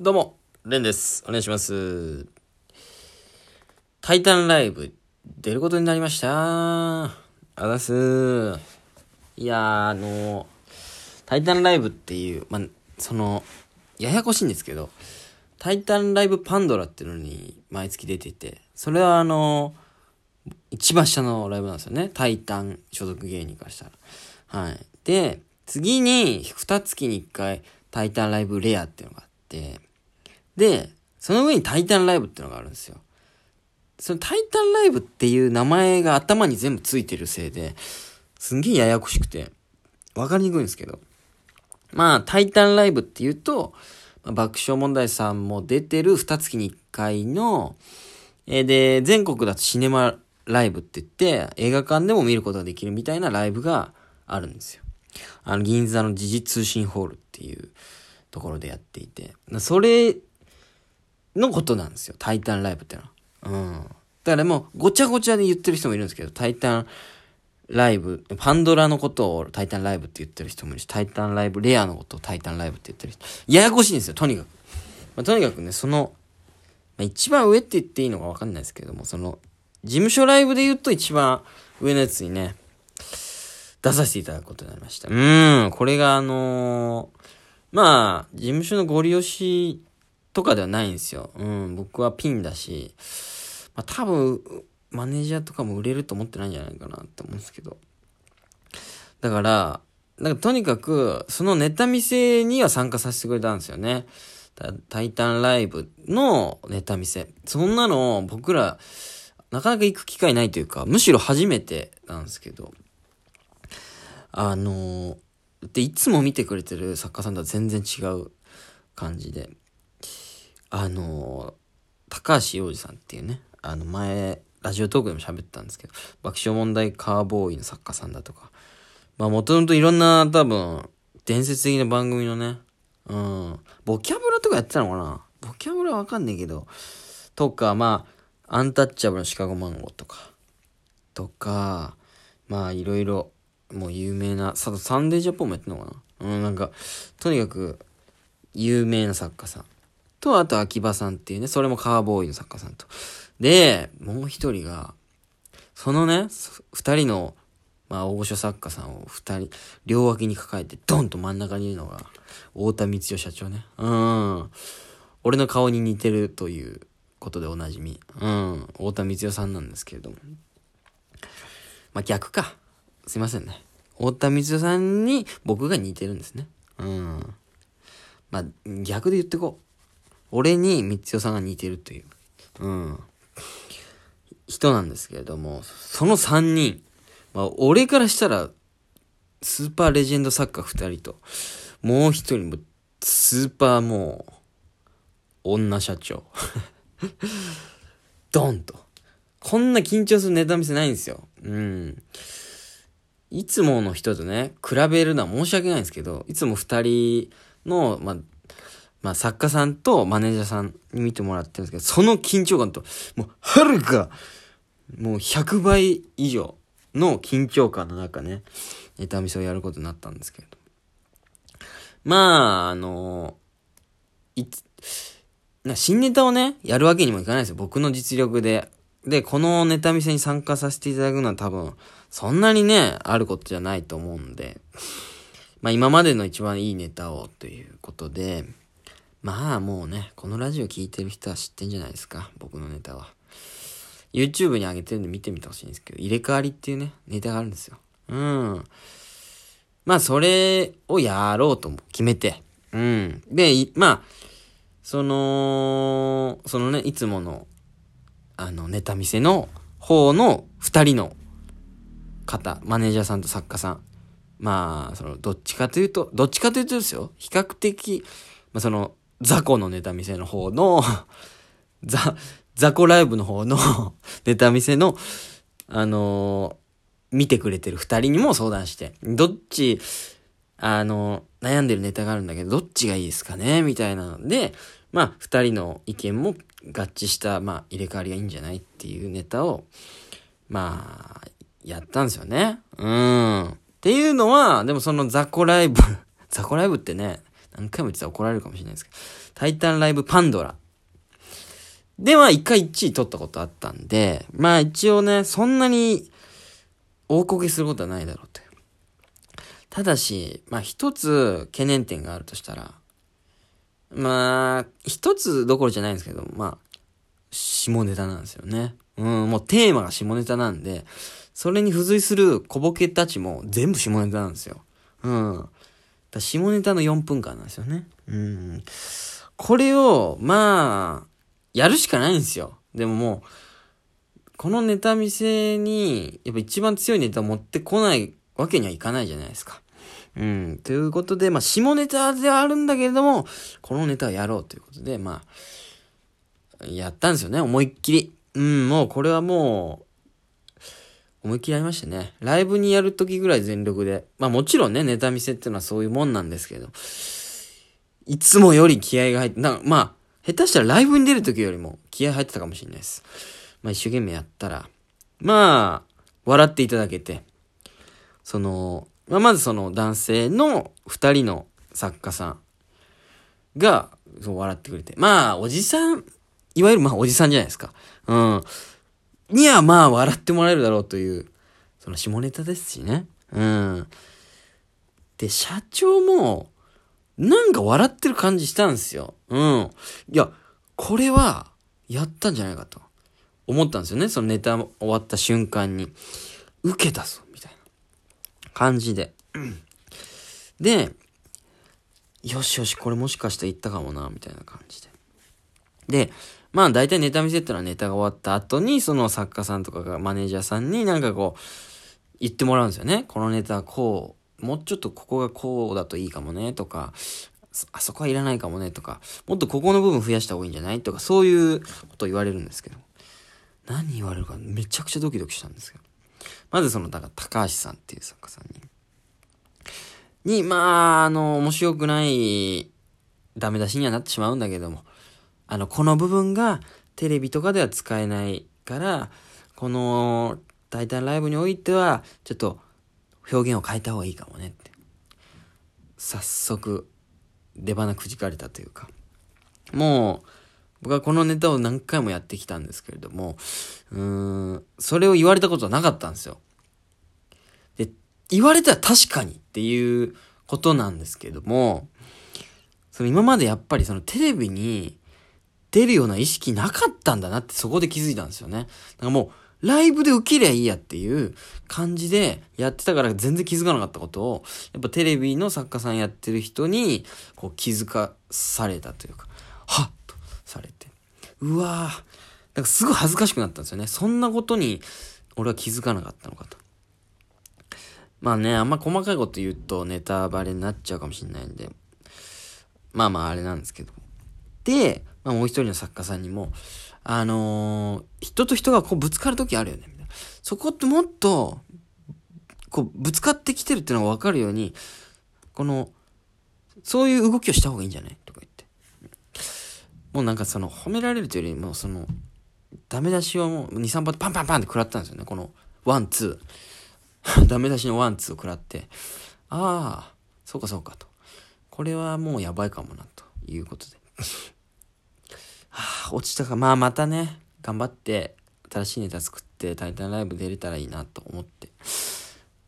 どうも、レンです。お願いします。タイタンライブ、出ることになりました。あざす。いや、あの、タイタンライブっていう、まあ、その、ややこしいんですけど、タイタンライブパンドラっていうのに毎月出てて、それはあの、一番下のライブなんですよね。タイタン所属芸人からしたら。はい。で、次に、二月に一回、タイタンライブレアっていうのがあって、で、その上にタイタンライブってのがあるんですよ。そのタイタンライブっていう名前が頭に全部ついてるせいで、すんげえややこしくて、わかりにくいんですけど。まあ、タイタンライブっていうと、ま爆笑問題さんも出てる二月に一回の、えーで、全国だとシネマライブって言って、映画館でも見ることができるみたいなライブがあるんですよ。あの、銀座の時事通信ホールっていうところでやっていて、それのことなんですよ。タイタンライブってのは。うん。だからもう、ごちゃごちゃで言ってる人もいるんですけど、タイタンライブ、パンドラのことをタイタンライブって言ってる人もいるし、タイタンライブレアのことをタイタンライブって言ってる人。ややこしいんですよ、とにかく。まあ、とにかくね、その、まあ、一番上って言っていいのかわかんないですけども、その、事務所ライブで言うと一番上のやつにね、出させていただくことになりました。うん、これがあのーまあ、事務所のご利用しとかではないんですよ。うん、僕はピンだし、まあ多分、マネージャーとかも売れると思ってないんじゃないかなって思うんですけど。だから、なんかとにかく、そのネタ見せには参加させてくれたんですよね。タイタンライブのネタ見せ。そんなの僕ら、なかなか行く機会ないというか、むしろ初めてなんですけど、あので、いつも見てくれてる作家さんとは全然違う感じで、あの高橋洋二さんっていうね、あの前、ラジオトークでも喋ったんですけど、爆笑問題カーボーイの作家さんだとか、まあもともといろんな多分、伝説的な番組のね、うん、ボキャブラとかやってたのかな？ボキャブラわかんねえけど、とか、まあ、アンタッチャブルのシカゴマンゴーとか、とか、まあいろいろ、もう有名な、サンデージャポンもやってんのかな？うん、なんか、とにかく、有名な作家さん。と、あと、秋葉さんっていうね、それもカーボーイの作家さんと。で、もう一人が、そのね、二人の、まあ、大御所作家さんを二人、両脇に抱えて、ドンと真ん中にいるのが、太田光代社長ね。うん。俺の顔に似てるということでおなじみ。うん。太田光代さんなんですけれども。まあ、逆か。すいませんね。太田光代さんに僕が似てるんですね。うん。まあ、逆で言ってこう。俺に光代さんが似てるという。うん。人なんですけれども、その三人。まあ、俺からしたら、スーパーレジェンド作家二人と、もう一人も、スーパーもう、女社長。ドンと。こんな緊張するネタ見せないんですよ。うん。いつもの人とね、比べるのは申し訳ないんですけど、いつも二人の、まあ、まあ、作家さんとマネージャーさんに見てもらってるんですけど、その緊張感と、もう、はるか、もう100倍以上の緊張感の中ね、ネタ見せをやることになったんですけど。まあ、あのいつ、な新ネタをね、やるわけにもいかないですよ。僕の実力で。で、このネタ見せに参加させていただくのは多分、そんなにね、あることじゃないと思うんで、まあ今までの一番いいネタをということで、まあもうね、このラジオ聞いてる人は知ってんじゃないですか、僕のネタは。YouTube に上げてるんで見てみてほしいんですけど、入れ替わりっていうね、ネタがあるんですよ。うん。まあそれをやろうと決めて、うん。で、まあ、その、そのね、いつもの、あの、ネタ見せの方の二人の方、マネージャーさんと作家さん。まあ、その、どっちかというと、どっちかというとですよ、比較的、まあ、その、雑魚のネタ見せの方の、ザ、雑魚ライブの方の ネタ見せの、あのー見てくれてる二人にも相談して、どっち、あのー悩んでるネタがあるんだけど、どっちがいいですかね？みたいなので、まあ、二人の意見も合致した、まあ、入れ替わりがいいんじゃないっていうネタを、まあ、やったんですよね。うん。っていうのは、でもその雑魚ライブ、雑魚ライブってね、何回も言ってたら怒られるかもしれないですけど、タイタンライブパンドラ。で、まあ一回1位取ったことあったんで、まあ一応ね、そんなに大こけすることはないだろうと。ただし、まあ一つ懸念点があるとしたら、まあ、一つどころじゃないんですけど、まあ、下ネタなんですよね。うん、もうテーマが下ネタなんで、それに付随する小ボケたちも全部下ネタなんですよ。うん。だ下ネタの4分間なんですよね。うん。これを、まあ、やるしかないんですよ。でももう、このネタ見せに、やっぱ一番強いネタを持ってこないわけにはいかないじゃないですか。うん。ということで、まあ、下ネタではあるんだけれども、このネタをやろうということで、まあ、やったんですよね、思いっきり。うん、もうこれはもう、思いっきりやりましたね。ライブにやるときぐらい全力で。まあもちろんね、ネタ見せっていうのはそういうもんなんですけど、いつもより気合が入って、なんかまあ、下手したらライブに出るときよりも気合入ってたかもしれないです。まあ一生懸命やったら、まあ、笑っていただけて、その、まあ、まずその男性の二人の作家さんが、そう笑ってくれて。まあ、おじさん、いわゆるまあおじさんじゃないですか。うん。にはまあ笑ってもらえるだろうという、その下ネタですしね。うん。で、社長も、なんか笑ってる感じしたんですよ。うん。いや、これは、やったんじゃないかと、思ったんですよね。そのネタ終わった瞬間に。受けたぞ、みたいな感じで。で、よしよし、これもしかして言ったかもな、みたいな感じで。で、まあ大体ネタ見せってのはネタが終わった後に、その作家さんとかがマネージャーさんになんかこう、言ってもらうんですよね。このネタこう、もうちょっとここがこうだといいかもね、とか、あそこはいらないかもね、とか、もっとここの部分増やした方がいいんじゃない？とか、そういうことを言われるんですけど。何言われるかめちゃくちゃドキドキしたんですけど。まずその、だから高橋さんっていう作家さんに。に、まあ、あの、面白くないダメ出しにはなってしまうんだけども、あの、この部分がテレビとかでは使えないから、このタイタンライブにおいては、ちょっと表現を変えた方がいいかもねって。早速、出花くじかれたというか。もう、僕はこのネタを何回もやってきたんですけれども、うーん、それを言われたことはなかったんですよ。で、言われたら確かにっていうことなんですけども、その今までやっぱりそのテレビに出るような意識なかったんだなってそこで気づいたんですよね。だからもう、ライブで受けりゃいいやっていう感じでやってたから全然気づかなかったことを、やっぱテレビの作家さんやってる人に、こう気づかされたというか、はっとされて。うわぁ、なんかすごい恥ずかしくなったんですよね。そんなことに俺は気づかなかったのかと。まあね、あんま細かいこと言うとネタバレになっちゃうかもしれないんで、まあまああれなんですけど。で、まあ、もう一人の作家さんにも、あのー、人と人がこうぶつかる時あるよね、みたいな。そこってもっと、こう、ぶつかってきてるっていうのがわかるように、この、そういう動きをした方がいいんじゃない？とか言って。もうなんかその、褒められるというよりも、その、ダメ出しをもう2、3発パンパンパンって食らったんですよね。この、ワン、ツー。ダメ出しのワン、ツーを食らって、ああ、そうかそうかと。これはもうやばいかもな、ということで。はあ、落ちたか。まあまたね、頑張って新しいネタ作ってタイタンライブ出れたらいいなと思って。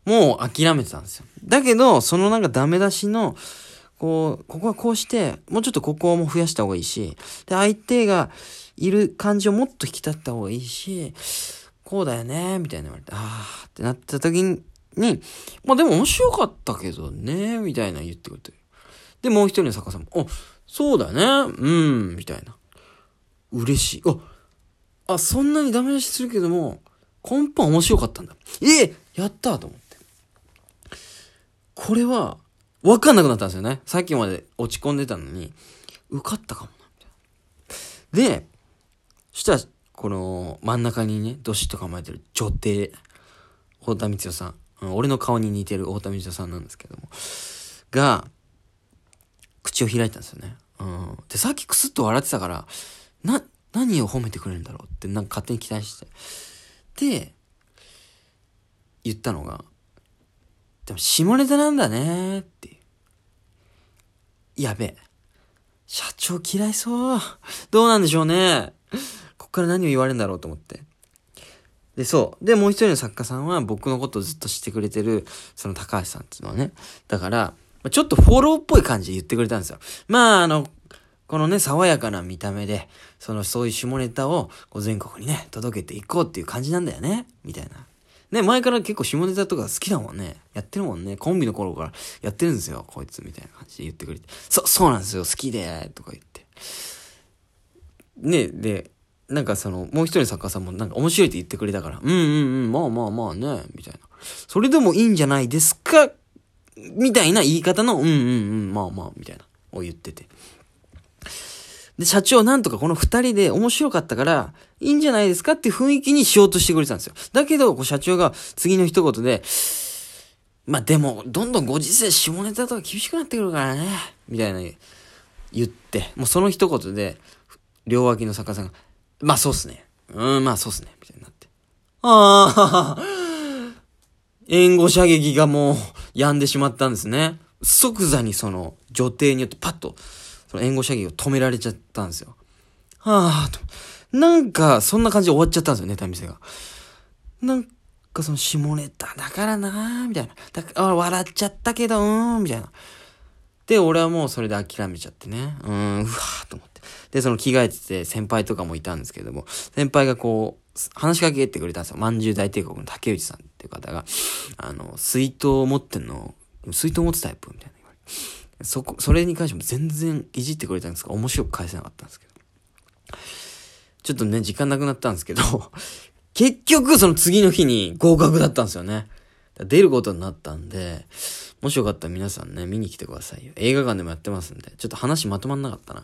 もう諦めてたんですよ。だけど、そのなんかダメ出しの、こう、ここはこうして、もうちょっとここも増やした方がいいし、で、相手がいる感じをもっと引き立った方がいいし、こうだよね、みたいな言われて、あーってなった時に、まあでも面白かったけどね、みたいな言ってくれて。で、もう一人の作家さんも、お、そうだね、うん、みたいな。嬉しい。あ、あ、そんなにダメ出しするけども、根本面白かったんだ。ええやったと思って。これは、わかんなくなったんですよね。さっきまで落ち込んでたのに、受かったかもな、みたいな。で、そしたら、この真ん中にね、どしっと構えてる女帝、太田光代さん。俺の顔に似てる太田光代さんなんですけども、が、口を開いたんですよね。うん。で、さっきクスッと笑ってたから、な、何を褒めてくれるんだろうってなんか勝手に期待して。で、言ったのが、でも下ネタなんだねってやべえ。社長嫌いそう。どうなんでしょうね。こっから何を言われるんだろうと思って。で、そう。で、もう一人の作家さんは僕のことをずっと知ってくれてる、その高橋さんっていうのはね。だから、ちょっとフォローっぽい感じで言ってくれたんですよ。まあ、あの、このね、爽やかな見た目で、その、そういう下ネタを、こう全国にね、届けていこうっていう感じなんだよね。みたいな。ね、前から結構下ネタとか好きだもんね。やってるもんね。コンビの頃からやってるんですよ、こいつ、みたいな感じで言ってくれて。そ、そうなんですよ、好きで、とか言って。ね、で、なんかその、もう一人の作家さんもなんか面白いって言ってくれたから、うんうんうん、まあまあまあね、みたいな。それでもいいんじゃないですか？みたいな言い方の、うんうんうん、まあまあ、みたいな、を言ってて。で、社長なんとかこの二人で面白かったから、いいんじゃないですかっていう雰囲気にしようとしてくれてたんですよ。だけど、こう社長が次の一言で、まあでも、どんどんご時世下ネタとか厳しくなってくるからね、みたいな言って、もうその一言で、両脇の作家さんが、まあそうっすね。うん、まあそうっすね。みたいになって。ああ、援護射撃がもう止んでしまったんですね。即座にその女帝によってパッと、その援護射撃を止められちゃったんですよ。はあ、と。なんか、そんな感じで終わっちゃったんですよ、ネタ見せが。なんかその下ネタだからなぁみたいな。だから、笑っちゃったけど、うーん、みたいな。で、俺はもうそれで諦めちゃってね。うーん、うわーと思って。で、その着替えてて先輩とかもいたんですけども、先輩がこう、話しかけてくれたんですよ。まんじゅう大帝国の竹内さんっていう方が、あの、水筒を持ってんの、水筒持つタイプみたいな言われ。そこ、それに関しても全然いじってくれたんですが、面白く返せなかったんですけど。ちょっとね、時間なくなったんですけど、結局その次の日に合格だったんですよね。出ることになったんで、もしよかったら皆さんね、見に来てくださいよ。映画館でもやってますんで、ちょっと話まとまんなかったな。